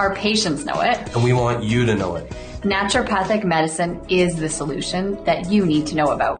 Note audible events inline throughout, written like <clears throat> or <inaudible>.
Our patients know it. And we want you to know it. Naturopathic medicine is the solution that you need to know about.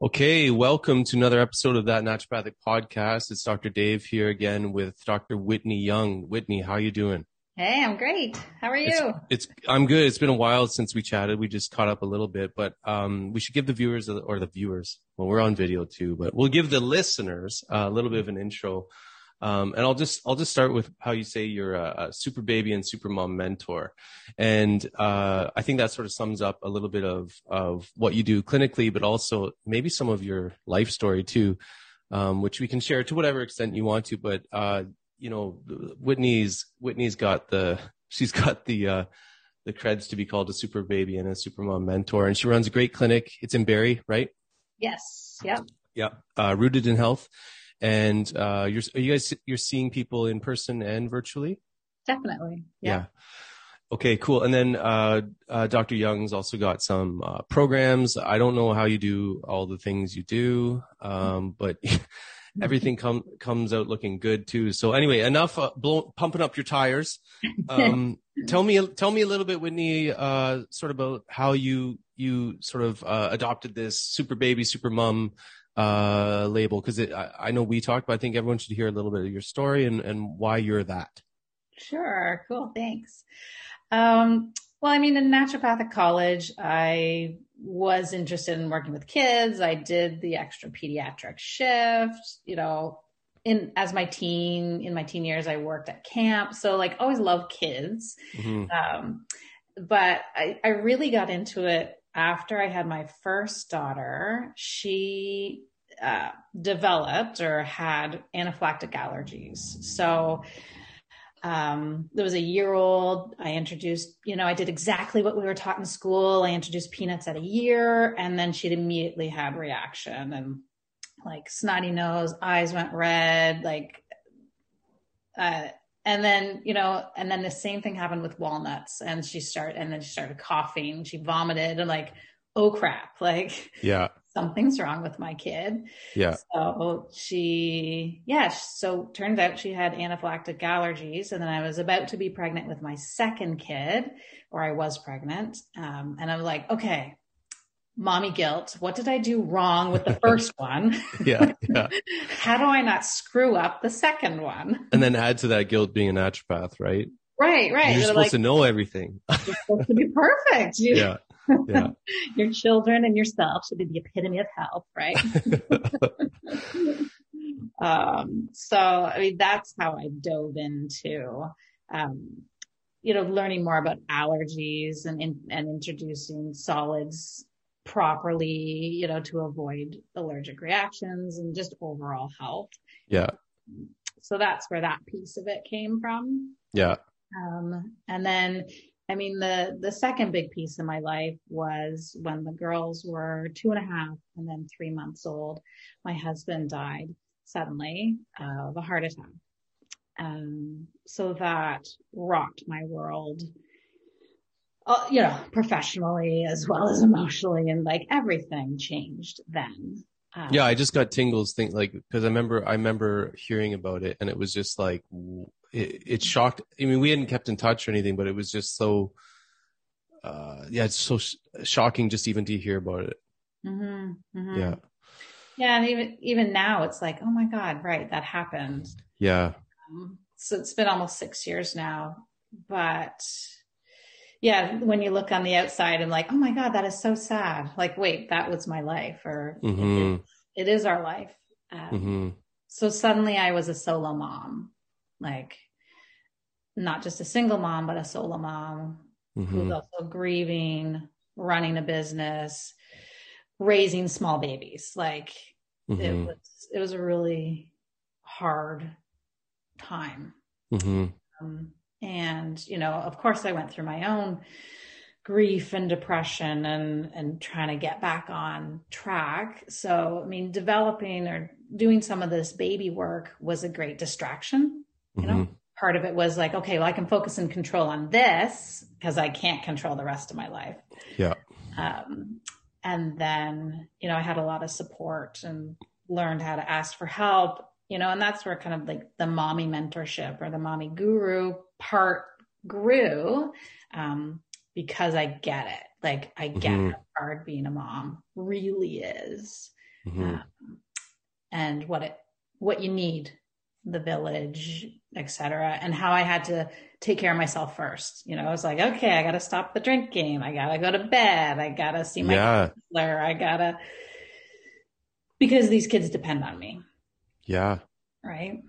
Okay, welcome to another episode of that naturopathic podcast. It's Dr. Dave here again with Dr. Whitney Young. Whitney, how you doing? Hey, I'm great. How are you? It's, it's, I'm good. It's been a while since we chatted. We just caught up a little bit, but um, we should give the viewers or the viewers. Well, we're on video too, but we'll give the listeners a little bit of an intro um, and I'll just I'll just start with how you say you're a, a super baby and super mom mentor, and uh, I think that sort of sums up a little bit of of what you do clinically, but also maybe some of your life story too, um, which we can share to whatever extent you want to. But uh, you know, Whitney's Whitney's got the she's got the uh, the creds to be called a super baby and a super mom mentor, and she runs a great clinic. It's in Barrie, right? Yes. Yep. Yeah. Uh, rooted in health and uh, you're are you guys you're seeing people in person and virtually? Definitely. Yeah. yeah. Okay, cool. And then uh, uh, Dr. Young's also got some uh, programs. I don't know how you do all the things you do, um, but <laughs> everything <laughs> com- comes out looking good too. So anyway, enough uh, blow- pumping up your tires. <laughs> Um, tell me, tell me a little bit, Whitney, uh, sort of about how you you sort of uh, adopted this super baby, super mom uh, label? Because I, I, know we talked, but I think everyone should hear a little bit of your story and, and why you're that. Sure. Cool. Thanks. Um, well, I mean, in naturopathic college, I was interested in working with kids. I did the extra pediatric shift, you know, in as my teen in my teen years, I worked at camp. So like always loved kids. Mm-hmm. Um, but I, I really got into it after I had my first daughter. She uh, developed or had anaphylactic allergies. So um, there was a year old. I introduced, you know, I did exactly what we were taught in school. I introduced peanuts at a year, and then she'd immediately had reaction and like snotty nose, eyes went red, like, uh, and then you know, and then the same thing happened with walnuts, and she started, and then she started coughing. She vomited, and like, oh crap, like, yeah, something's wrong with my kid. Yeah. So she, yeah, so turned out she had anaphylactic allergies. And then I was about to be pregnant with my second kid, or I was pregnant. Um, and I'm like, okay, mommy guilt. What did I do wrong with the first <laughs> one? yeah, yeah. <laughs> How do I not screw up the second one? And then add to that guilt being a naturopath, right? Right, right. You're supposed like, to know everything. <laughs> you're supposed to be perfect. You, yeah yeah. <laughs> your children and yourself should be the epitome of health, right? <laughs> um, so, I mean, that's how I dove into, um, you know, learning more about allergies and, and introducing solids properly, you know, to avoid allergic reactions and just overall health. Yeah. So that's where that piece of it came from. Yeah. Um, and then, I mean, the, the second big piece of my life was when the girls were two and a half and then three months old. My husband died suddenly of a heart attack. Um, so that rocked my world, uh, you know, professionally as well as emotionally, and like everything changed then. Um, Yeah, I just got tingles think like because I remember I remember hearing about it and it was just like it, it shocked. I mean, we hadn't kept in touch or anything, but it was just so. Uh, yeah, it's so sh- shocking just even to hear about it. mhm, mhm. Yeah, Yeah. And even, even now it's like, oh my God, right. That happened. yeah, Um, so it's been almost six years now, but yeah, when you look on the outside and like, oh my God, that is so sad. Like, wait, that was my life or it hmm is- it is our life. Um, hmm So suddenly I was a solo mom, like not just a single mom, but a solo mom who's hmm also grieving, running a business, raising small babies. Like it hmm was, it was a really hard time. hmm Um, and, you know, of course I went through my own grief and depression and, and trying to get back on track. So, I mean, developing or doing some of this baby work was a great distraction. You know, Mm-hmm. part of it was like, okay, well, I can focus and control on this because I can't control the rest of my life. Yeah. Um, and then, you know, I had a lot of support and learned how to ask for help, you know, and that's where kind of like the mommy mentorship or the mommy guru part grew. Um, because I get it. Like I get Mhm. how hard being a mom really is. hmm Um, and what it, what you need, the village, et cetera, and how I had to take care of myself first. You know, I was like, okay, I got to stop the drinking. I got to go to bed. I got to see my Yeah, counselor. I got to, because these kids depend on me. yeah. Right.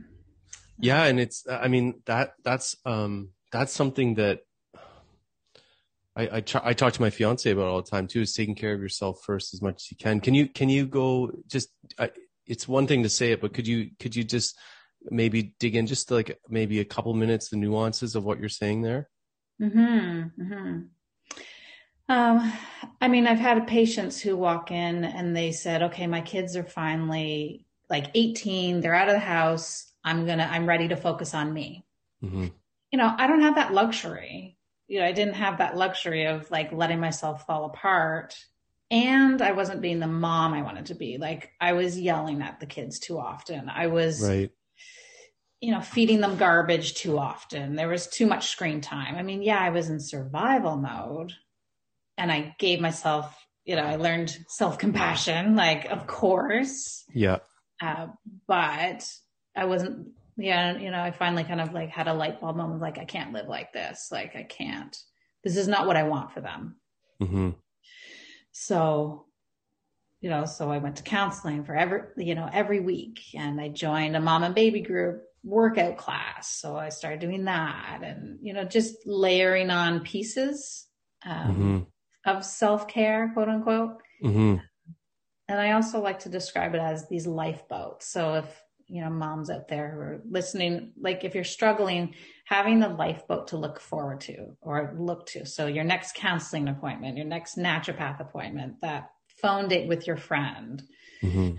Yeah, and it's I mean that that's um that's something that I I, try, I talk to my fiance about all the time too is taking care of yourself first as much as you can. Can you can you go just I, it's one thing to say it, but could you could you just maybe dig in just like maybe a couple minutes the nuances of what you're saying there? Hmm. Hmm. Um, I mean, I've had patients who walk in and they said, "Okay, my kids are finally like 18. They're out of the house. I'm gonna. I'm ready to focus on me." hmm You know, I don't have that luxury. You know, I didn't have that luxury of like letting myself fall apart. And I wasn't being the mom I wanted to be. Like I was yelling at the kids too often. I was Right. You know, feeding them garbage too often. There was too much screen time. I mean, yeah, I was in survival mode and I gave myself, you know, I learned self compassion, like, of course. Yeah. Uh, but I wasn't, yeah, you know, I finally kind of like had a light bulb moment, like, I can't live like this. Like, I can't, this is not what I want for them. Mm-hmm. So, you know, so I went to counseling for every, you know, every week and I joined a mom and baby group workout class. So I started doing that and, you know, just layering on pieces um, hmm of self care, quote unquote. hmm And I also like to describe it as these lifeboats. So if, you know, moms out there who are listening, like if you're struggling, having the lifeboat to look forward to or look to. So your next counseling appointment, your next naturopath appointment, that phone date with your friend, hmm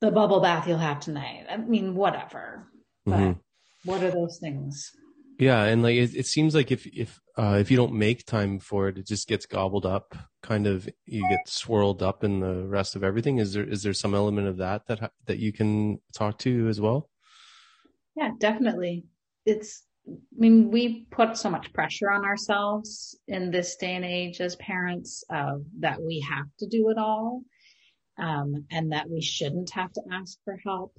the bubble bath you'll have tonight. I mean, whatever. But Mhm. what are those things? Yeah, and like it, it seems like if if uh, if you don't make time for it, it just gets gobbled up. Kind of, you get swirled up in the rest of everything. Is there is there some element of that that that you can talk to as well? Yeah, definitely. It's, I mean, we put so much pressure on ourselves in this day and age as parents uh, that we have to do it all um, and that we shouldn't have to ask for help.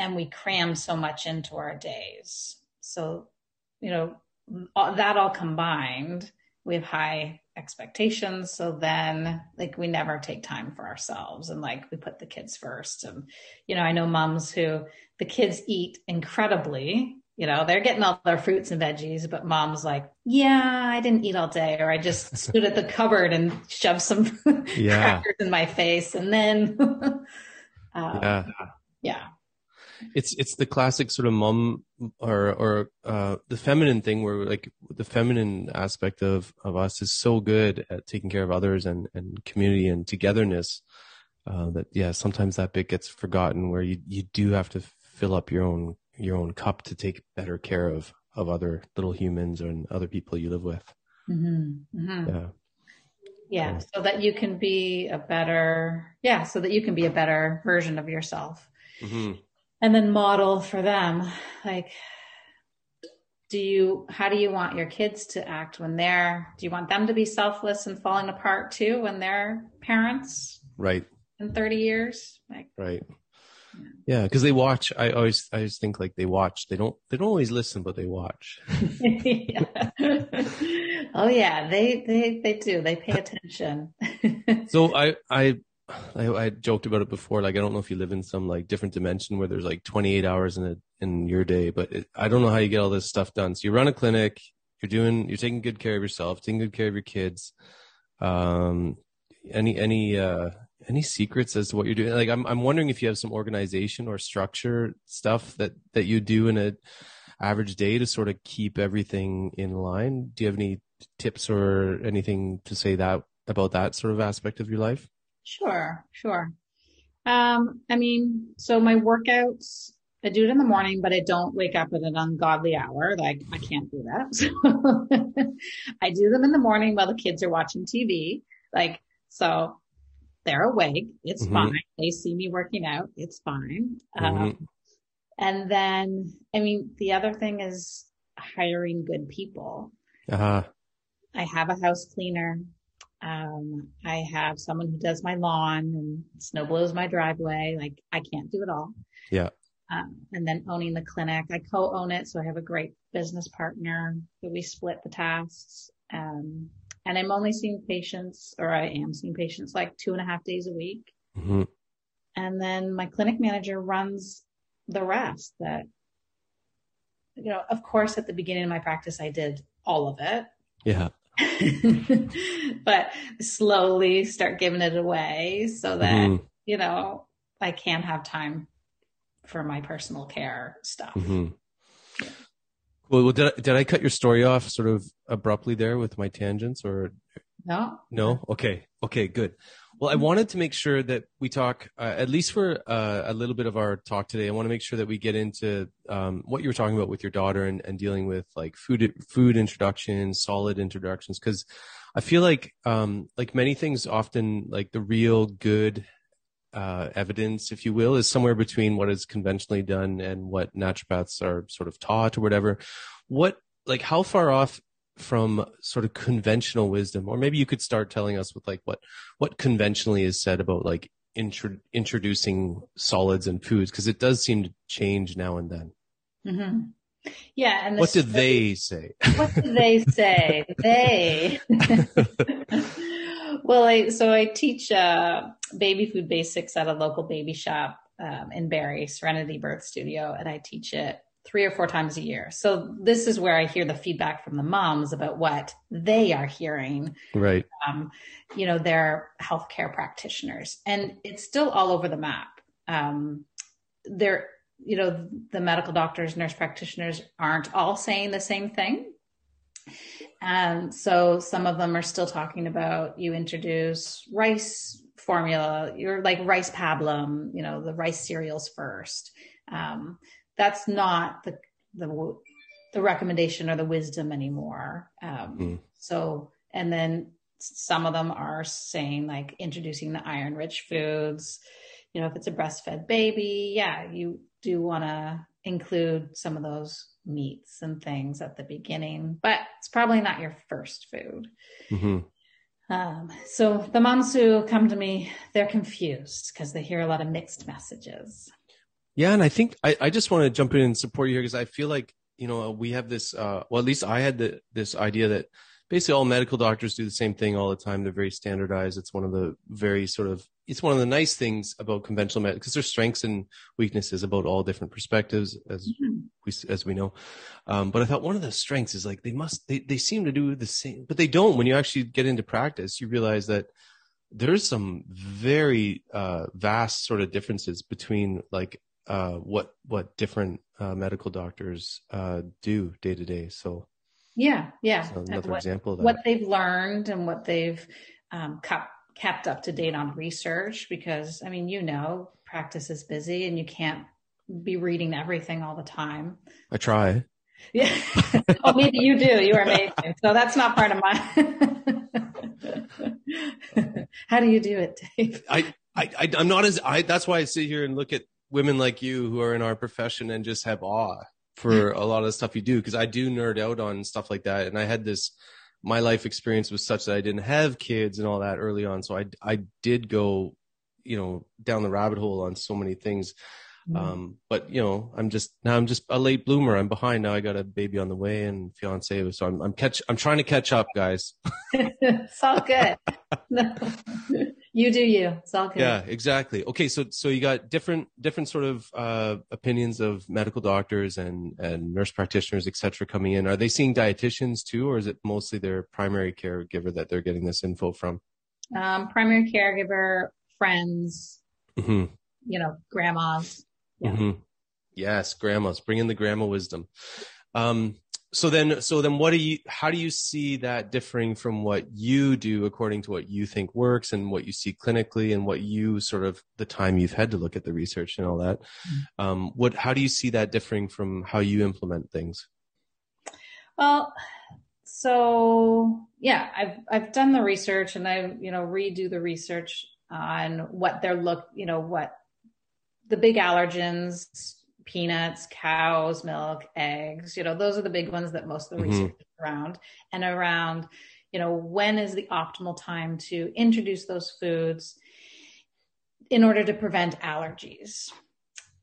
And we cram so much into our days. So, you know, all, that all combined, we have high expectations. So then, like, we never take time for ourselves and, like, we put the kids first. And, you know, I know moms who the kids eat incredibly, You know, they're getting all their fruits and veggies, but mom's like, yeah, I didn't eat all day, or I just <laughs> stood at the cupboard and shoved some <laughs> Yeah. crackers in my face. And then, uh, <laughs> Yeah. yeah. It's it's the classic sort of mom or or uh the feminine thing where like the feminine aspect of of us is so good at taking care of others and and community and togetherness uh that yeah sometimes that bit gets forgotten where you you do have to fill up your own your own cup to take better care of of other little humans and other people you live with hmm hmm yeah Yeah. So that you can be a better, yeah. So that you can be a better version of yourself. hmm and then model for them like do you how do you want your kids to act when they're do you want them to be selfless and falling apart too when they're parents? Right. In 30 years? Like right. yeah. Because they watch i always i always think like they watch they don't they don't always listen but they watch. <laughs> Yeah. <laughs> oh yeah they they they do. They pay attention. So I, I, I, I joked about it before. Like, I don't know if you live in some like different dimension where there's like 28 hours in a, in your day, but it, I don't know how you get all this stuff done. So you run a clinic, you're doing, you're taking good care of yourself, taking good care of your kids. Um, any, any, uh, any secrets as to what you're doing? Like, I'm, I'm wondering if you have some organization or structure stuff that, that you do in a average day to sort of keep everything in line. Do you have any tips or anything to say that about that sort of aspect of your life? Sure, sure. Um, I mean, so my workouts, I do it in the morning, but I don't wake up at an ungodly hour. Like I can't do that. <laughs> So I do them in the morning while the kids are watching TV. Like, so they're awake. It's Mhm. fine. They see me working out. It's fine. Mhm. Um, and then, I mean, the other thing is hiring good people. Uh-huh. I have a house cleaner. Um, I have someone who does my lawn and snow blows my driveway. Like I can't do it all. Yeah. Um, and then owning the clinic, I co-own it. So I have a great business partner that we split the tasks. Um, and I'm only seeing patients or I am seeing patients like two and a half days a week. hmm And then my clinic manager runs the rest that, you know, of course, at the beginning of my practice, I did all of it. Yeah. <laughs> but slowly start giving it away so that Mhm. you know I can have time for my personal care stuff. Mm-hmm. Well, well, did I, did I cut your story off sort of abruptly there with my tangents or No, no? Okay. Okay. Good. Well, I wanted to make sure that we talk, uh, at least for uh, a little bit of our talk today. I want to make sure that we get into um, what you were talking about with your daughter and, and dealing with like food food introductions, solid introductions, because I feel like um, like many things, often like the real good uh, evidence, if you will, is somewhere between what is conventionally done and what naturopaths are sort of taught or whatever. What like how far off from sort of conventional wisdom or maybe you could start telling us with like what what conventionally is said about like intro, introducing solids and foods because it does seem to change now and then hmm yeah. And what did they say What did they say? <laughs> they. <laughs> well, I, so I teach uh, baby food basics at a local baby shop um, in Barrie, Serenity Birth Studio, and I teach it three or four times a year. So this is where I hear the feedback from the moms about what they are hearing. right Um, you know, they're healthcare practitioners, and it's still all over the map. Um, they're, you know, the medical doctors, nurse practitioners aren't all saying the same thing. And so some of them are still talking about you introduce rice formula, you're like rice pablum, you know, the rice cereals first. Um, that's not the, the, the recommendation or the wisdom anymore. Um, Mm. So, and then some of them are saying like introducing the iron rich foods. You know, if it's a breastfed baby, yeah, you do want to include some of those meats and things at the beginning, but it's probably not your first food. hmm Um, so the moms who come to me, they're confused because they hear a lot of mixed messages. Yeah, and I think I, I just want to jump in and support you here because I feel like you know we have this. Uh, well, at least I had the, this idea that basically all medical doctors do the same thing all the time. They're very standardized. It's one of the very sort of it's one of the nice things about conventional medicine because there's strengths and weaknesses about all different perspectives as Mhm. we as we know. Um, but I thought one of the strengths is like they must they they seem to do the same, but they don't. When you actually get into practice, you realize that there's some very uh, vast sort of differences between like uh, what what different uh, medical doctors uh, do day to day. So Yeah, yeah. that's And another what, example of that. what they've learned and what they've um, kept kept up to date on research, because I mean, you know, practice is busy and you can't be reading everything all the time. I try. Yeah. <laughs> oh, maybe you do. You are amazing. So that's not part of my. <laughs> How do you do it, Dave? I, I, I I'm not as I. That's why I sit here and look at women like you who are in our profession and just have awe for a lot of the stuff you do because I do nerd out on stuff like that. And I had this, my life experience was such that I didn't have kids and all that early on, so I I did go, you know, down the rabbit hole on so many things. Um, but you know, I'm just now I'm just a late bloomer. I'm behind now. I got a baby on the way and fiance, so I'm I'm catch I'm trying to catch up, guys. <laughs> it's all good. <laughs> <laughs> You do you. It's all good. Yeah, exactly. Okay, so so you got different different sort of uh, opinions of medical doctors and and nurse practitioners, et cetera, coming in. Are they seeing dietitians too, or is it mostly their primary caregiver that they're getting this info from? Um, primary caregiver, friends, hmm you know, grandmas. Yeah. hmm Yes, grandmas. Bring in the grandma wisdom. Um, so then, so then, what do you? How do you see that differing from what you do, according to what you think works, and what you see clinically, and what you sort of the time you've had to look at the research and all that? Um, what? How do you see that differing from how you implement things? Well, so yeah, I've I've done the research and I you know redo the research on what they're look you know what the big allergens, peanuts, cows, milk, eggs, you know those are the big ones that most of the Mhm. research is around and around you know when is the optimal time to introduce those foods in order to prevent allergies.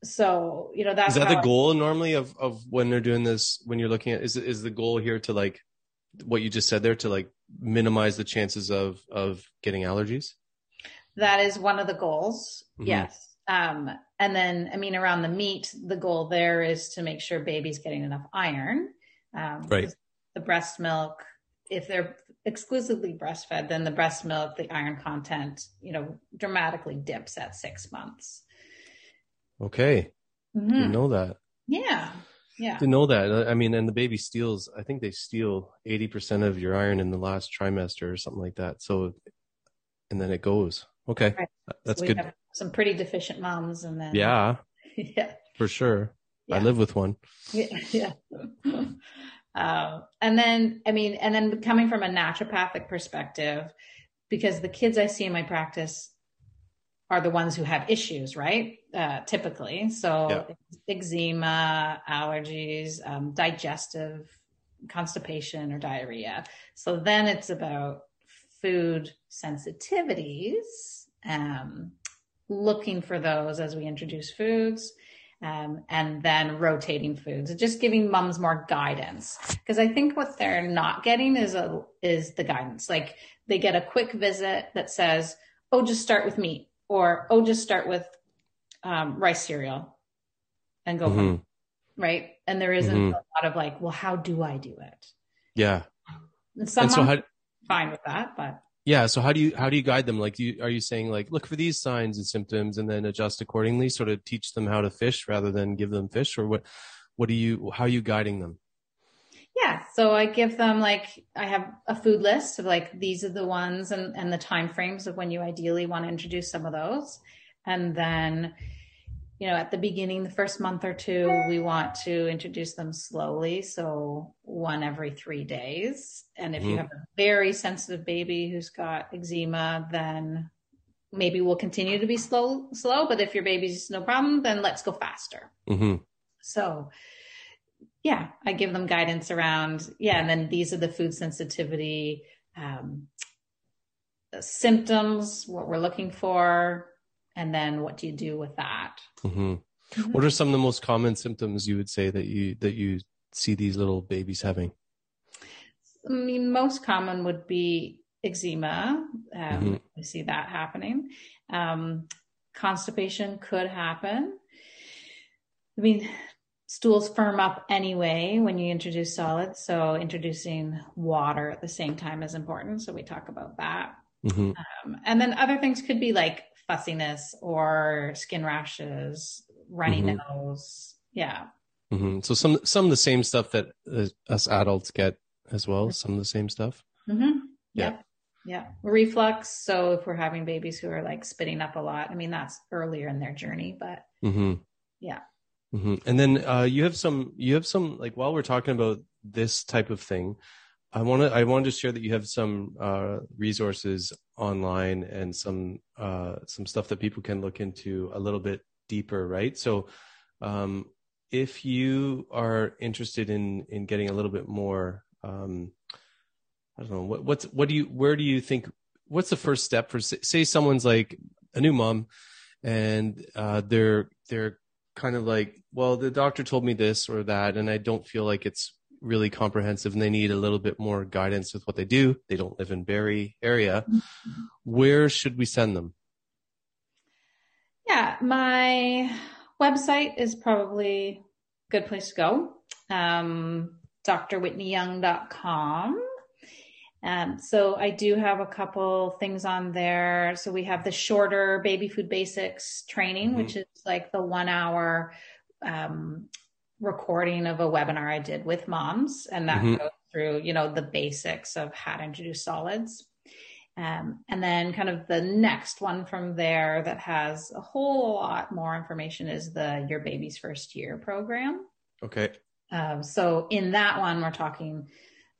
So you know that's Is that the I- goal normally of of when they're doing this? When you're looking at is is the goal here to like what you just said there to like minimize the chances of of getting allergies? That is one of the goals. Mhm. Yes. Um, and then, I mean, around the meat, the goal there is to make sure baby's getting enough iron. Um, Right. The breast milk, if they're exclusively breastfed, then the breast milk, the iron content, you know, dramatically dips at six months. Okay, Mhm. didn't know that. Yeah. Yeah. Didn't know that. I mean, and the baby steals. I think they steal eighty percent of your iron in the last trimester or something like that. So, and then it goes. Okay, Right. that's So good. have some pretty deficient moms and then, Yeah, <laughs> yeah. for sure. I live with one. Yeah, <laughs> yeah. <laughs> Um, and then, I mean, and then coming from a naturopathic perspective, because the kids I see in my practice are the ones who have issues, right? Uh, typically, so eczema, allergies, um, digestive constipation, or diarrhea. So then it's about food sensitivities, um, looking for those as we introduce foods um, and then rotating foods, just giving moms more guidance. Because I think what they're not getting is a is the guidance. Like they get a quick visit that says, "Oh, just start with meat," or "Oh, just start with um, rice cereal," and go Mhm. home, right? And there isn't Mhm. a lot of like, "Well, how do I do it?" Yeah. And some And so how? are fine with that, but Yeah. So how do you how do you guide them? Like, you, are you saying like look for these signs and symptoms and then adjust accordingly? Sort of teach them how to fish rather than give them fish, or what? What do you? How are you guiding them? Yeah. So I give them like I have a food list of like these are the ones and, and the time frames of when you ideally want to introduce some of those. And then, you know, at the beginning, the first month or two, we want to introduce them slowly. So one every three days. And if you Mhm. have a very sensitive baby who's got eczema, then maybe we'll continue to be slow, slow. But if your baby's no problem, then let's go faster. hmm So, yeah, I give them guidance around, yeah, and then these are the food sensitivity um, symptoms, what we're looking for, and then what do you do with that? hmm What are some of the most common symptoms you would say that you that you see these little babies having? I mean, most common would be eczema. Um, Mhm. We see that happening. Um, constipation could happen. I mean, stools firm up anyway when you introduce solids. So introducing water at the same time is important. So we talk about that. hmm Um, and then other things could be like fussiness or skin rashes, runny Mhm. nose. Yeah. hmm So some some of the same stuff that uh, us adults get as well. Some of the same stuff. Mm-hmm. Yeah. Yeah. Yeah. Reflux. So if we're having babies who are like spitting up a lot, I mean, that's earlier in their journey, but hmm Yeah. hmm And then uh, you have some you have some like while we're talking about this type of thing, I want to I wanted to share that you have some uh, resources online and some uh, some stuff that people can look into a little bit deeper, right? So, um, if you are interested in in getting a little bit more, um, I don't know what what's what do you where do you think what's the first step for say, someone's like a new mom and uh, they're they're kind of like, well, the doctor told me this or that, and I don't feel like it's really comprehensive, and they need a little bit more guidance with what they do. They don't live in Barrie area. Where should we send them? yeah, my website is probably a good place to go. Um, drwhitneyyoung.com. Um, so I do have a couple things on there. So we have the shorter baby food basics training, Mhm. which is like the one hour um, recording of a webinar I did with moms, and that Mhm. goes through you know the basics of how to introduce solids. Um, and then kind of the next one from there that has a whole lot more information is the Your Baby's First Year program. Okay. Um, so in that one, we're talking,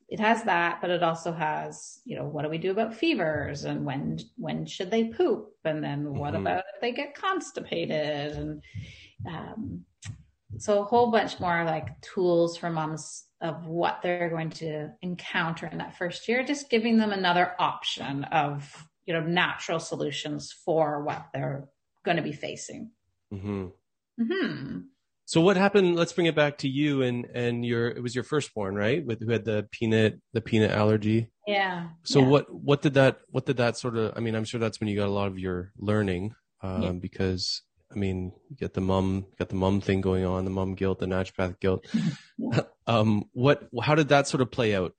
it has that, but it also has, you know, what do we do about fevers and when, when should they poop? And then what Mhm. about if they get constipated? And, um, so a whole bunch more like tools for moms of what they're going to encounter in that first year, just giving them another option of, you know, natural solutions for what they're going to be facing. hmm hmm So what happened? Let's bring it back to you and and your it was your firstborn, right? With who had the peanut the peanut allergy. Yeah. So yeah. what what did that what did that sort of? I mean, I'm sure that's when you got a lot of your learning, um, Yeah. because I mean, you get the mum got the mum thing going on, the mum guilt, the naturopathic guilt. <laughs> Um, what how did that sort of play out?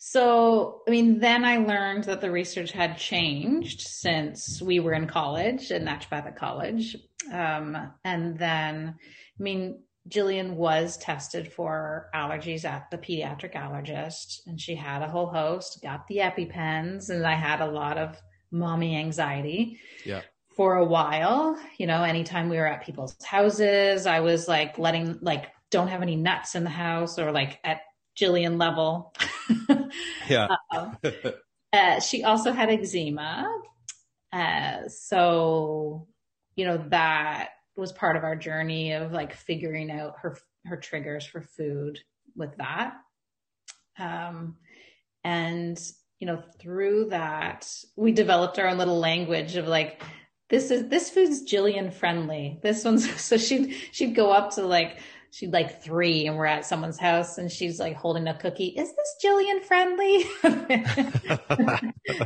So, I mean, then I learned that the research had changed since we were in college, in naturopathic college. Um, and then, I mean, Jillian was tested for allergies at the pediatric allergist, and she had a whole host, got the EpiPens, and I had a lot of mommy anxiety. Yeah. For a while, you know, anytime we were at people's houses, I was like letting, like, don't have any nuts in the house or like at Jillian level. <laughs> Yeah. Uh, she also had eczema. Uh, so, you know, that was part of our journey of like figuring out her, her triggers for food with that. Um, and, you know, through that, we developed our own little language of like, this is, this food's Jillian friendly. This one's, <laughs> so she'd, she'd go up to like, she'd like three and we're at someone's house and she's like holding a cookie. Is this Jillian friendly? <laughs>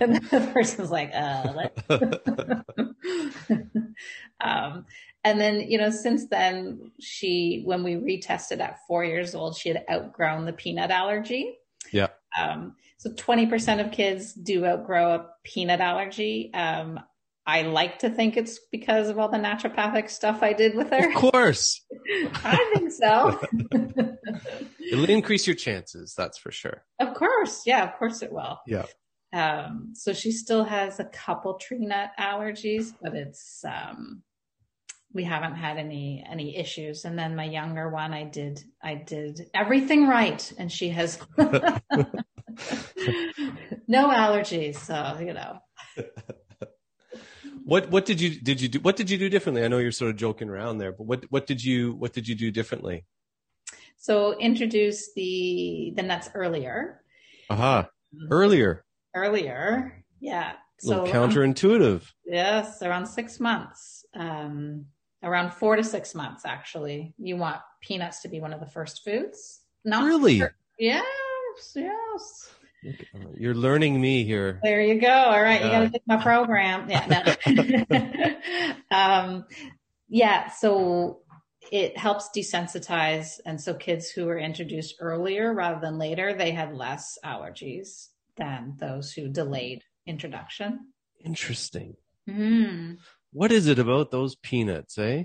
and the person's like, uh, <laughs> um, and then, you know, since then, she, when we retested at four years old, she had outgrown the peanut allergy. Yeah. Um, so 20% of kids do outgrow a peanut allergy. Um, I like to think it's because of all the naturopathic stuff I did with her. Of course, <laughs> I think so. <laughs> it'll increase your chances. That's for sure. of course. Yeah, of course it will. Yeah. Um, so she still has a couple tree nut allergies, but it's, um, we haven't had any, any issues. And then my younger one, I did, I did everything right. And she has <laughs> no allergies. So, you know, What what did you did you do? What did you do differently? I know you're sort of joking around there, but what what did you what did you do differently? so introduce the, the nuts earlier, Aha! Earlier, earlier. Yeah. a little So counterintuitive. Yes, around six months. Um, around four to six months, actually. You want peanuts to be one of the first foods. Not Really? Yes, yes. You're learning me here. There you go. All right, you got to take my program. Yeah, no. <laughs> um, yeah. So it helps desensitize, and so kids who were introduced earlier rather than later, they had less allergies than those who delayed introduction. Interesting. Mm. What is it about those peanuts, eh?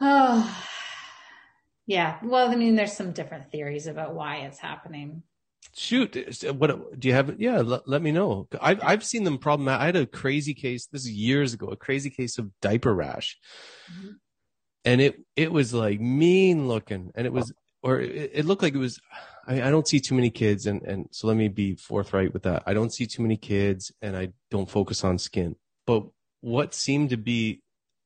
Oh, <sighs> yeah. Well, I mean, there's some different theories about why it's happening. Shoot, what do you have? Yeah, let, let me know. I've I've seen them problem. I had a crazy case. This is years ago. A crazy case of diaper rash, mm-hmm. and it it was like mean looking, and it was or it, it looked like it was. I, I don't see too many kids, and and so let me be forthright with that. I don't see too many kids, and I don't focus on skin. But what seemed to be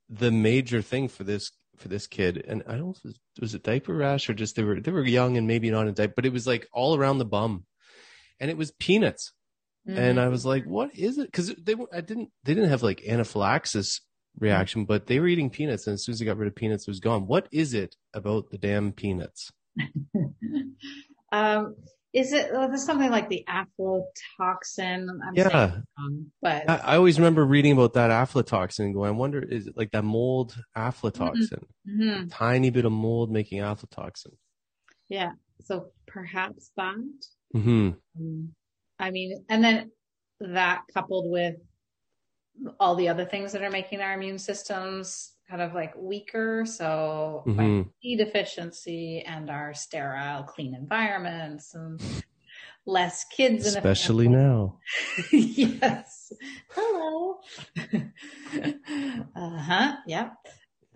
the major thing for this for this kid, and I don't know if it was, it diaper rash or just they were they were young and maybe not in diaper, but it was like all around the bum, and it was peanuts, mm-hmm. and I was like, what is it? Because they I didn't they didn't have like anaphylaxis reaction, but they were eating peanuts, and as soon as they got rid of peanuts, it was gone. What is it about the damn peanuts? <laughs> um, is it well, there's something like the aflatoxin? I'm yeah, wrong, but I, I, always remember reading about that aflatoxin and going, I wonder, is it like that mold aflatoxin? Mm-hmm. Mm-hmm. tiny bit of mold making aflatoxin. Yeah, so perhaps that. Mm-hmm. Um, I mean, and then that coupled with all the other things that are making our immune systems kind of like weaker. So mm-hmm. vitamin D deficiency and our sterile, clean environments and less kids, especially now. <laughs> yes. Hello. <laughs> uh huh. Yeah.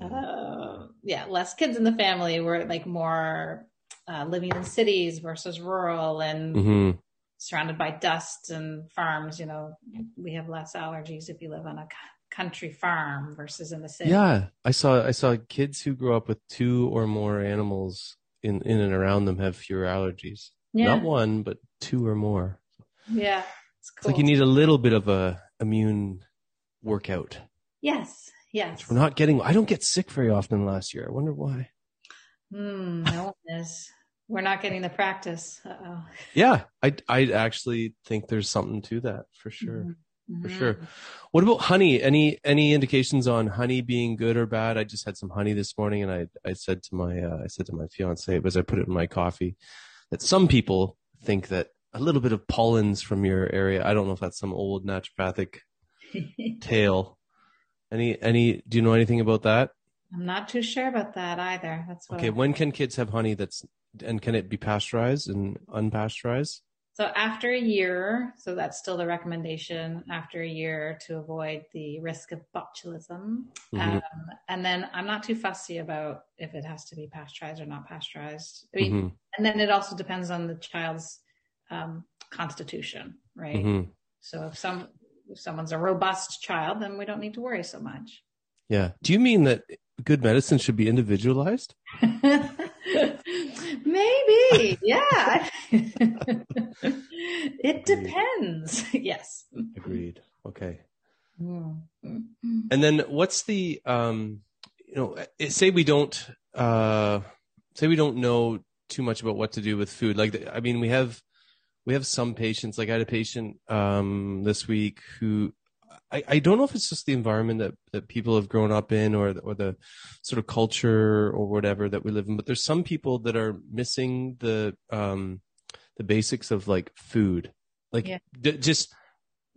Uh, yeah. Less kids in the family. We're like more uh, living in cities versus rural and. Mm-hmm. Surrounded by dust and farms, you know, we have less allergies if you live on a country farm versus in the city. Yeah, I saw I saw kids who grew up with two or more animals in in and around them have fewer allergies. Yeah. Not one, but two or more. Yeah, it's cool. It's like you need a little bit of a immune workout. Yes, yes. We're not getting. I don't get sick very often last year. I wonder why. Hmm. No one is. We're not getting the practice. Uh-oh. Yeah, I I actually think there's something to that for sure. Mm-hmm for mm-hmm. sure. What about honey? Any any indications on honey being good or bad? I just had some honey this morning, and I I said to my uh, I said to my fiance as I put it in my coffee that some people think that a little bit of pollens from your area. I don't know if that's some old naturopathic <laughs> tale. Any any? Do you know anything about that? I'm not too sure about that either. That's okay. I'm... When can kids have honey that's and can it be pasteurized and unpasteurized? So after a year, so that's still the recommendation after a year to avoid the risk of botulism. Mm-hmm. Um, and then I'm not too fussy about if it has to be pasteurized or not pasteurized. I mean, mm-hmm. and then it also depends on the child's um, constitution, right? Mm-hmm. So if some if someone's a robust child, then we don't need to worry so much. Yeah. Do you mean that good medicine should be individualized? <laughs> Maybe, yeah. <laughs> it depends. <laughs> yes. Agreed. Okay. Mm-hmm. And then what's the um you know eh, say we don't uh say we don't know too much about what to do with food like I mean we have we have some patients like I had a patient um this week who I, I don't know if it's just the environment that, that people have grown up in or, or the sort of culture or whatever that we live in, but there's some people that are missing the, um, the basics of like food. Like yeah. d- just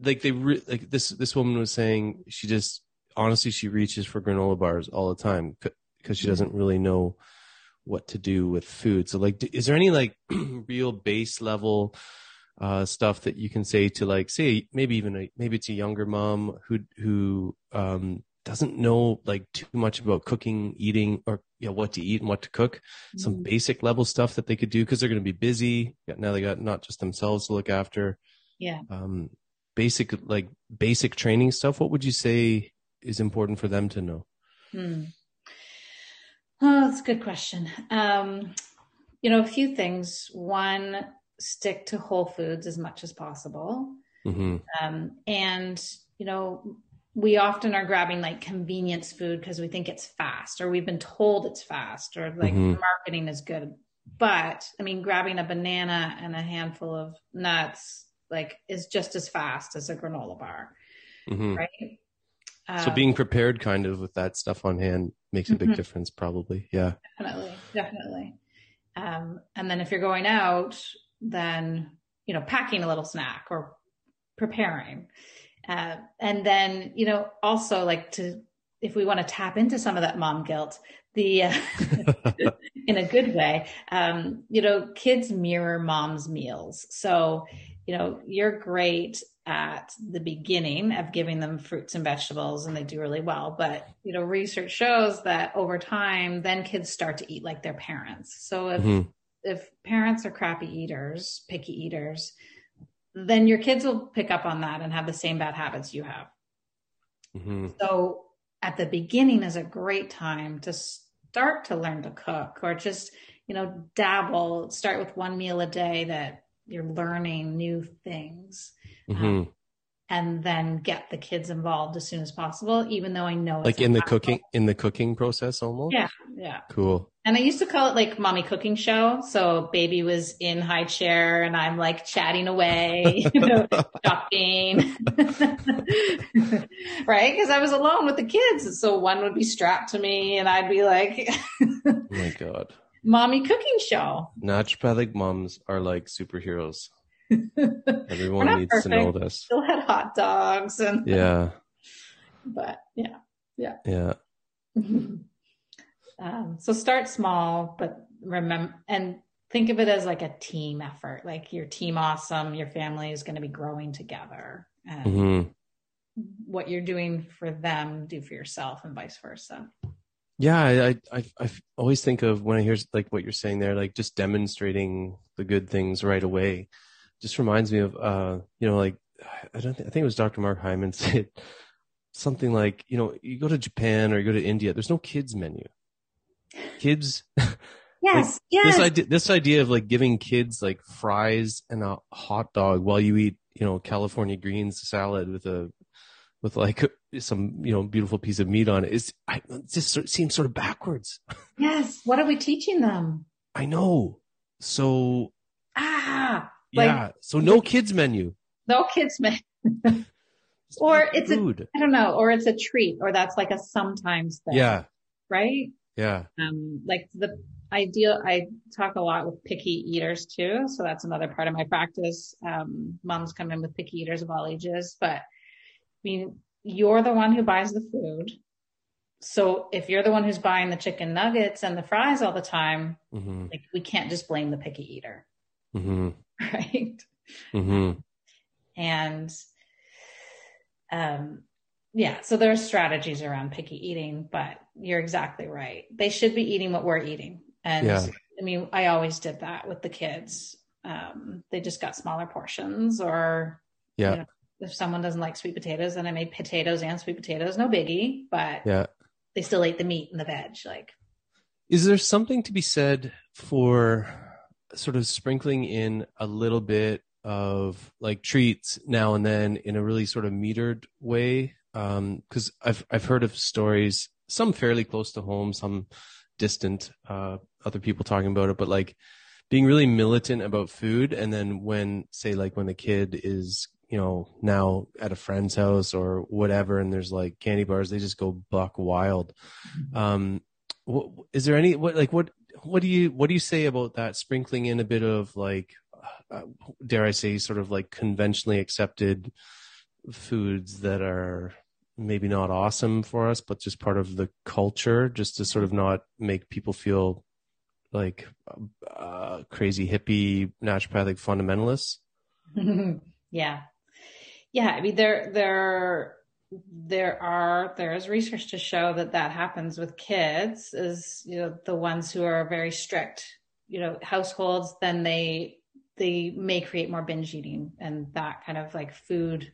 like they, re- like this, this woman was saying she just, honestly, she reaches for granola bars all the time because she doesn't really know what to do with food. So like, is there any like <clears throat> real base level, uh, stuff that you can say to like say maybe even a, maybe it's a younger mom who who um, doesn't know like too much about cooking, eating, or you know what to eat and what to cook. Mm-hmm. Some basic level stuff that they could do because they're going to be busy. Now they got not just themselves to look after. Yeah. Um, basic like basic training stuff. What would you say is important for them to know? Hmm. Oh, that's a good question. Um, you know, a few things. One, stick to whole foods as much as possible. Mm-hmm. Um, and, you know, we often are grabbing like convenience food because we think it's fast or we've been told it's fast or like mm-hmm. marketing is good but I mean, grabbing a banana and a handful of nuts like is just as fast as a granola bar, Mhm. right? So Um, being prepared kind of with that stuff on hand makes a big Mhm. difference probably. Yeah. definitely, definitely. Um, and then if you're going out, then you know, packing a little snack or preparing, uh, and then you know, also like to if we want to tap into some of that mom guilt, the uh, <laughs> in a good way, um, you know, kids mirror mom's meals. So, you know, you're great at the beginning of giving them fruits and vegetables and they do really well. But, you know, research shows that over time, then kids start to eat like their parents. So if, Mhm. If parents are crappy eaters, picky eaters, then your kids will pick up on that and have the same bad habits you have. Mhm. So at the beginning is a great time to start to learn to cook or just, you know, dabble, start with one meal a day that you're learning new things Mhm. And then get the kids involved as soon as possible, even though I know it's like in the cooking in the cooking process almost. Yeah. Yeah. Cool. And I used to call it like mommy cooking show. So baby was in high chair and I'm like chatting away, <laughs> you know, <laughs> shopping. <laughs> right? Cause I was alone with the kids. So one would be strapped to me and I'd be like, Oh my god. mommy cooking show. Naturopathic moms are like superheroes. <laughs> Everyone needs to know perfect. this. Still had hot dogs and, Yeah. <laughs> but yeah. Yeah. Yeah. <laughs> um, so start small, but remember, and think of it as like a team effort. Like your team awesome, your family is going to be growing together. And hmm what you're doing for them, do for yourself, and vice versa. Yeah, I, I I I always think of when I hear like what you're saying there, like just demonstrating the good things right away. Just reminds me of uh, you know, like I don't think, I think it was Dr. Mark Hyman <laughs> said something like, you know, you go to Japan or you go to India, there's no kids menu. Kids <laughs> Yes, this idea this idea of like giving kids like fries and a hot dog while you eat, you know, California greens salad with a with like <laughs> some, you know, beautiful piece of meat on it is I it just sort- seems sort of backwards. yes. What are we teaching them? I know. So Like- yeah. So no kids menu. no kids, menu. <laughs> Or it's a- food. I don't know, or it's a treat, or that's like a sometimes thing. yeah. Right. Yeah. um, like the ideal, I talk a lot with picky eaters too. So that's another part of my practice. Um, moms come in with picky eaters of all ages, but I mean, you're the one who buys the food. So if you're the one who's buying the chicken nuggets and the fries all the time, hmm like we can't just blame the picky eater, hmm <laughs> right? hmm And, um, yeah, so there are strategies around picky eating, but you're exactly right. They should be eating what we're eating. And Yeah. I mean, I always did that with the kids. Um, they just got smaller portions or Yeah. you know, if someone doesn't like sweet potatoes, then I made potatoes and sweet potatoes, no biggie, but Yeah. they still ate the meat and the veg. Like, Is there something to be said for sort of sprinkling in a little bit of like treats now and then in a really sort of metered way? Because I've I've heard of stories, some fairly close to home, some distant, uh, other people talking about it, but like being really militant about food, and then when say like when the kid is you know now at a friend's house or whatever, and there's like candy bars, they just go buck wild. Um, what, is there any what like what what do you what do you say about that sprinkling in a bit of like uh, dare I say sort of like conventionally accepted foods that are maybe not awesome for us but just part of the culture just to sort of not make people feel like uh, crazy hippie naturopathic fundamentalists <laughs> yeah. Yeah. I mean, there, there, there are, there is research to show that that happens with kids is, you know, the ones who are very strict, you know, households, then they, they may create more binge eating and that kind of like food,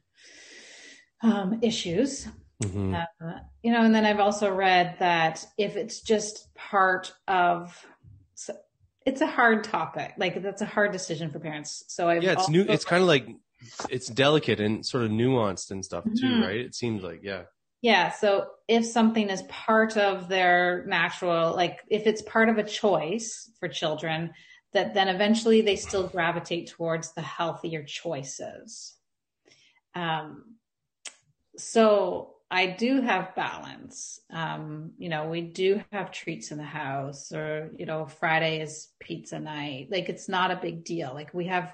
um, issues. Mhm. Uh, you know, and then I've also read that if it's just part of, so it's a hard topic. Like that's a hard decision for parents. So I've yeah it's new it's kind of like it's delicate and sort of nuanced and stuff too Mhm. right it seems like yeah Yeah. So if something is part of their natural, like if it's part of a choice for children, that then eventually they still gravitate towards the healthier choices. Um, so I do have balance. Um, you know, we do have treats in the house, or you know, Friday is pizza night. Like it's not a big deal. Like we have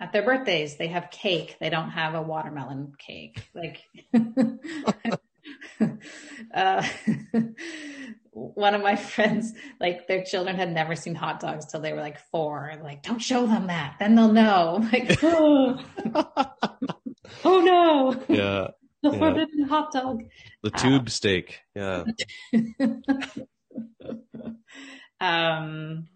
at their birthdays, they have cake. They don't have a watermelon cake. Like, <laughs> uh, <laughs> one of my friends, like their children had never seen hot dogs till they were like four. And like, don't show them that, then they'll know. I'm like, <laughs> oh, oh no. Yeah. The Yeah. forbidden hot dog. The tube steak. Yeah. um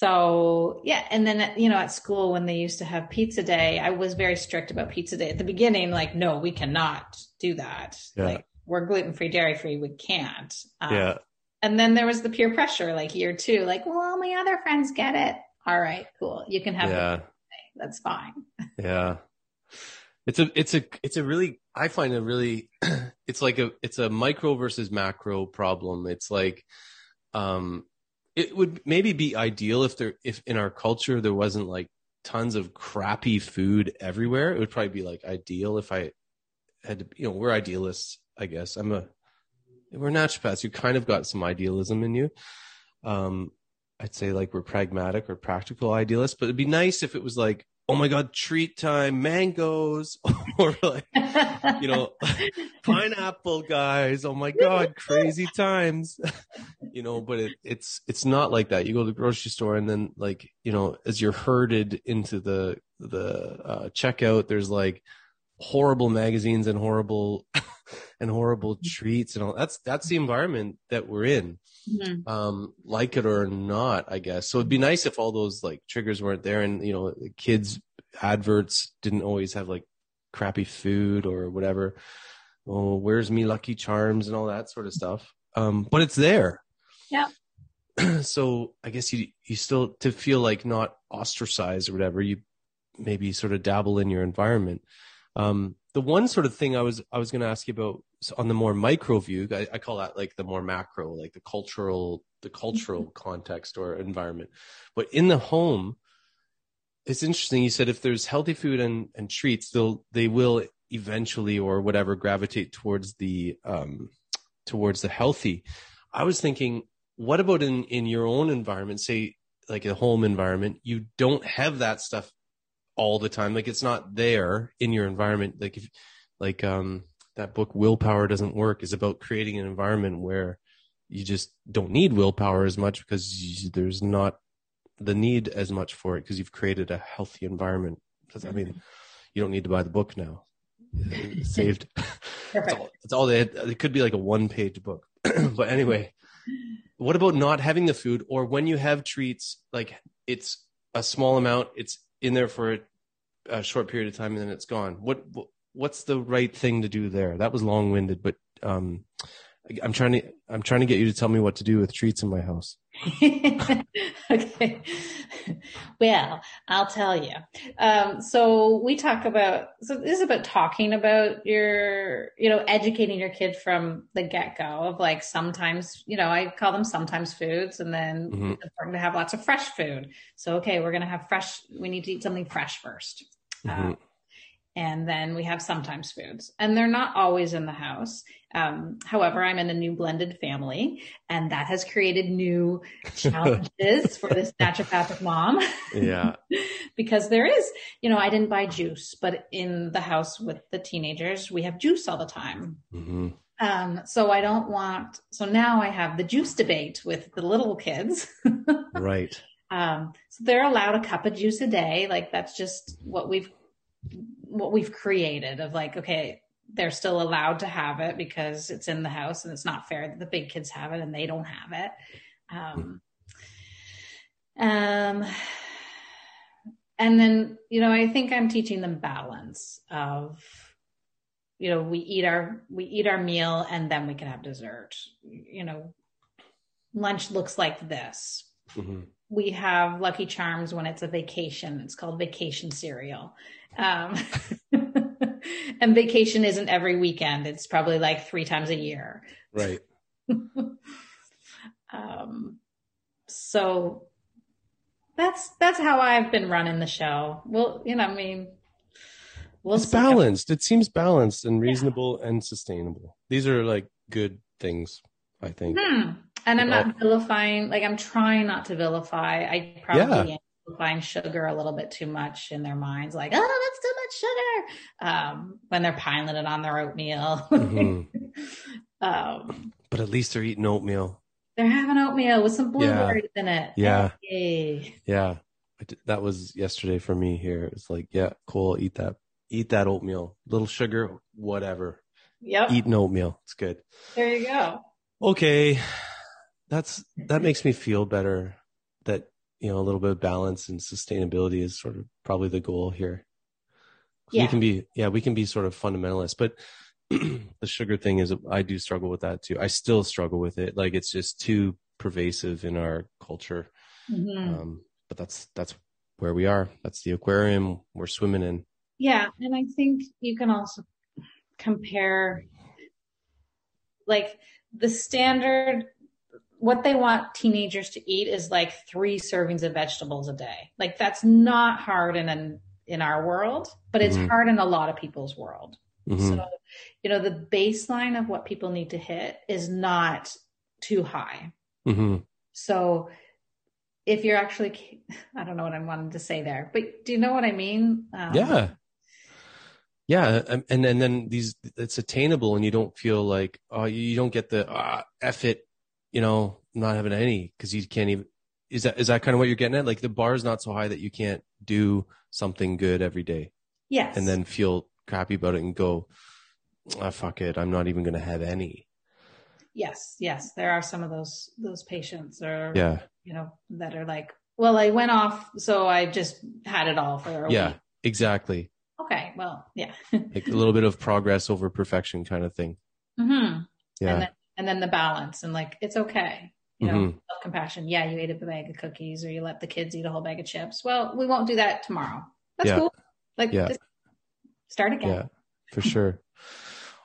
so yeah and then you know at school when they used to have pizza day i was very strict about pizza day at the beginning like no we cannot do that Yeah. like we're gluten-free dairy-free we can't um, Yeah. and then there was the peer pressure like year two like well all my other friends get it all right cool you can have Yeah. that's fine <laughs> Yeah. It's a it's a it's a really I find a really <clears throat> it's like a it's a micro versus macro problem. It's like um it would maybe be ideal if there if in our culture there wasn't like tons of crappy food everywhere. It would probably be like ideal if I had to you know, we're idealists, I guess. I'm a we're naturopaths. You kind of got some idealism in you. Um I'd say like we're pragmatic or practical idealists, but it'd be nice if it was like, oh my god, treat time, mangoes, <laughs> or like you know, <laughs> pineapple guys. Oh my god, crazy times. <laughs> you know, but it, it's it's not like that. You go to the grocery store and then like you know, as you're herded into the the uh, checkout, there's like horrible magazines and horrible and horrible treats and all. That's that's the environment that we're in Mhm. um, like it or not, I guess. So it'd be nice if all those like triggers weren't there and, you know, kids adverts didn't always have like crappy food or whatever. Oh, where's me lucky charms and all that sort of stuff. Um, but it's there. Yeah. <clears throat> so I guess you, you still, to feel like not ostracized or whatever, you maybe sort of dabble in your environment. Um, the one sort of thing I was I was going to ask you about so on the more micro view, I, I call that like the more macro, like the cultural the cultural context or environment. But in the home, it's interesting. You said if there's healthy food and and treats, they'll they will eventually or whatever gravitate towards the um towards the healthy. I was thinking, what about in in your own environment, say like a home environment, you don't have that stuff all the time. Like it's not there in your environment. Like if, like, um, that book, Willpower Doesn't Work is about creating an environment where you just don't need willpower as much because you, there's not the need as much for it because you've created a healthy environment. 'Cause, I mean, you don't need to buy the book now. It's <laughs> saved. It's all, it's all they had. It could be like a one page book. <clears throat> but anyway, what about not having the food or when you have treats, like it's a small amount, it's in there for a, a short period of time and then it's gone. What, what what's the right thing to do there? That was long winded, but um, I'm trying to I'm trying to get you to tell me what to do with treats in my house. <laughs> okay. Well, I'll tell you. Um, so we talk about, so this is about talking about your, you know, educating your kid from the get go of like sometimes, you know, I call them sometimes foods and then Mhm. it's important to have lots of fresh food. So, okay, we're going to have fresh, we need to eat something fresh 1st Mhm. And then we have sometimes foods and they're not always in the house um, however i'm in a new blended family and that has created new challenges <laughs> for this naturopathic mom Yeah. <laughs> because there is you know i didn't buy juice but in the house with the teenagers we have juice all the time hmm um, so i don't want so now i have the juice debate with the little kids <laughs> Right. um, so they're allowed a cup of juice a day. Like that's just what we've what we've created of like, okay, they're still allowed to have it because it's in the house and it's not fair that the big kids have it and they don't have it. Um, um, and then, you know, I think I'm teaching them balance of, you know, we eat our, we eat our meal and then we can have dessert. You know, lunch looks like this hmm we have Lucky Charms when it's a vacation. It's called vacation cereal. Um, <laughs> and vacation isn't every weekend. It's probably like three times a year. Right. <laughs> um, so that's that's how I've been running the show. Well, you know, I mean, we'll it's balanced. It seems balanced and reasonable and sustainable. These are like good things, I think. Hmm. And I'm not vilifying. Like I'm trying not to vilify. I probably Yeah. am vilifying sugar a little bit too much in their minds. Like, oh, that's too much sugar. Um, when they're piling it on their oatmeal. Mhm. <laughs> um, But at least they're eating oatmeal. they're having oatmeal with some blueberries in it. Yeah. Yay. Yeah. Did- that was yesterday for me here. It's like, yeah, cool. Eat that. Eat that oatmeal. Little sugar, whatever. Yep. Eat an oatmeal. It's good. There you go. Okay. That's, that makes me feel better that, you know, a little bit of balance and sustainability is sort of probably the goal here Yeah. We can be, yeah, we can be sort of fundamentalist, but <clears throat> the sugar thing is, I do struggle with that too. I still struggle with it. Like it's just too pervasive in our culture. Mhm. Um, but that's, that's where we are. That's the aquarium we're swimming in. Yeah, and I think you can also compare like the standard what they want teenagers to eat is like 3 servings of vegetables a day. Like that's not hard in an in our world, but it's Mhm. hard in a lot of people's world. Mhm. So, you know, the baseline of what people need to hit is not too high. hmm So if you're actually, I don't know what I wanted to say there, but do you know what I mean? Um, Yeah. Yeah. And, and then these, it's attainable and you don't feel like, oh, you you don't get the, ah, F it, you know, not having any because you can't even, is that, is that kind of what you're getting at? Like the bar is not so high that you can't do something good every day Yes. and then feel crappy about it and go, ah, fuck it. I'm not even going to have any. Yes, yes, there are some of those those patients or Yeah. you know that are like, well, I went off, so I just had it all for a while. Yeah. week. Exactly. Okay, well, yeah. Like a little bit of progress over perfection kind of thing. hmm Yeah. And then the balance and like it's okay. You know, Mhm. self compassion. Yeah, you ate a bag of cookies or you let the kids eat a whole bag of chips. Well, we won't do that tomorrow. That's Yeah. cool. Like Yeah. just start again. Yeah, for sure.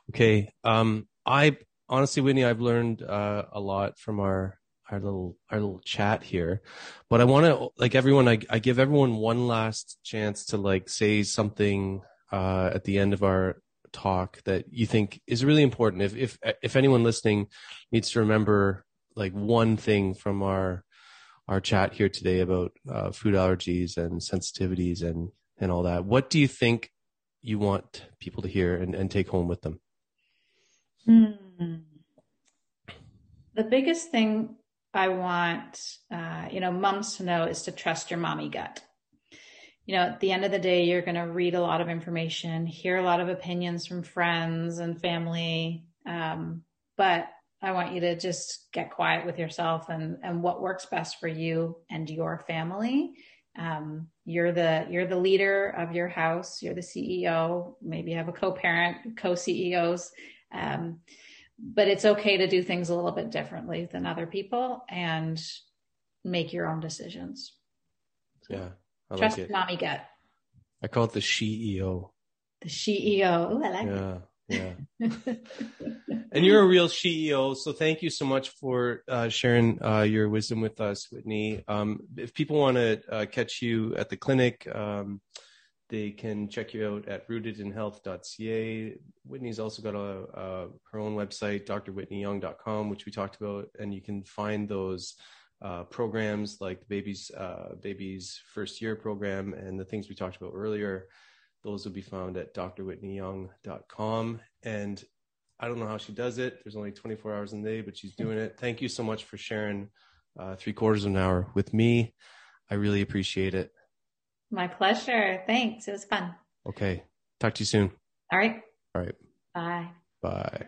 Okay. Um, I honestly, Whitney, I've learned uh, a lot from our our little our little chat here, but I want to like everyone. I I give everyone one last chance to like say something uh, at the end of our talk that you think is really important. If if if anyone listening needs to remember like one thing from our our chat here today about uh, food allergies and sensitivities and and all that, what do you think you want people to hear and, and take home with them? Hmm. The biggest thing I want, uh, you know, moms to know is to trust your mommy gut. You know, at the end of the day, you're going to read a lot of information, hear a lot of opinions from friends and family. Um, but I want you to just get quiet with yourself and, and what works best for you and your family. Um, you're the, you're the leader of your house. You're the CEO. Maybe you have a co-parent, co-CEOs. Um, but it's okay to do things a little bit differently than other people and make your own decisions. Yeah, I Trust like mommy gut. I call it the CEO. The CEO. Ooh, I like Yeah, yeah. <laughs> And you're a real CEO, so thank you so much for uh, sharing uh, your wisdom with us, Whitney. Um, if people want to uh, catch you at the clinic, um, they can check you out at rootedinhealth.ca. Whitney's also got a, uh, her own website, drwhitneyyoung.com, which we talked about, and you can find those uh, programs like the baby's uh, baby's first year program and the things we talked about earlier. Those will be found at drwhitneyyoung.com. And I don't know how she does it. There's only 24 hours in the day, but she's doing it. Thank you so much for sharing uh, three quarters of an hour with me. I really appreciate it. My pleasure. Thanks. It was fun. Okay. Talk to you soon. All right. All right. Bye. Bye.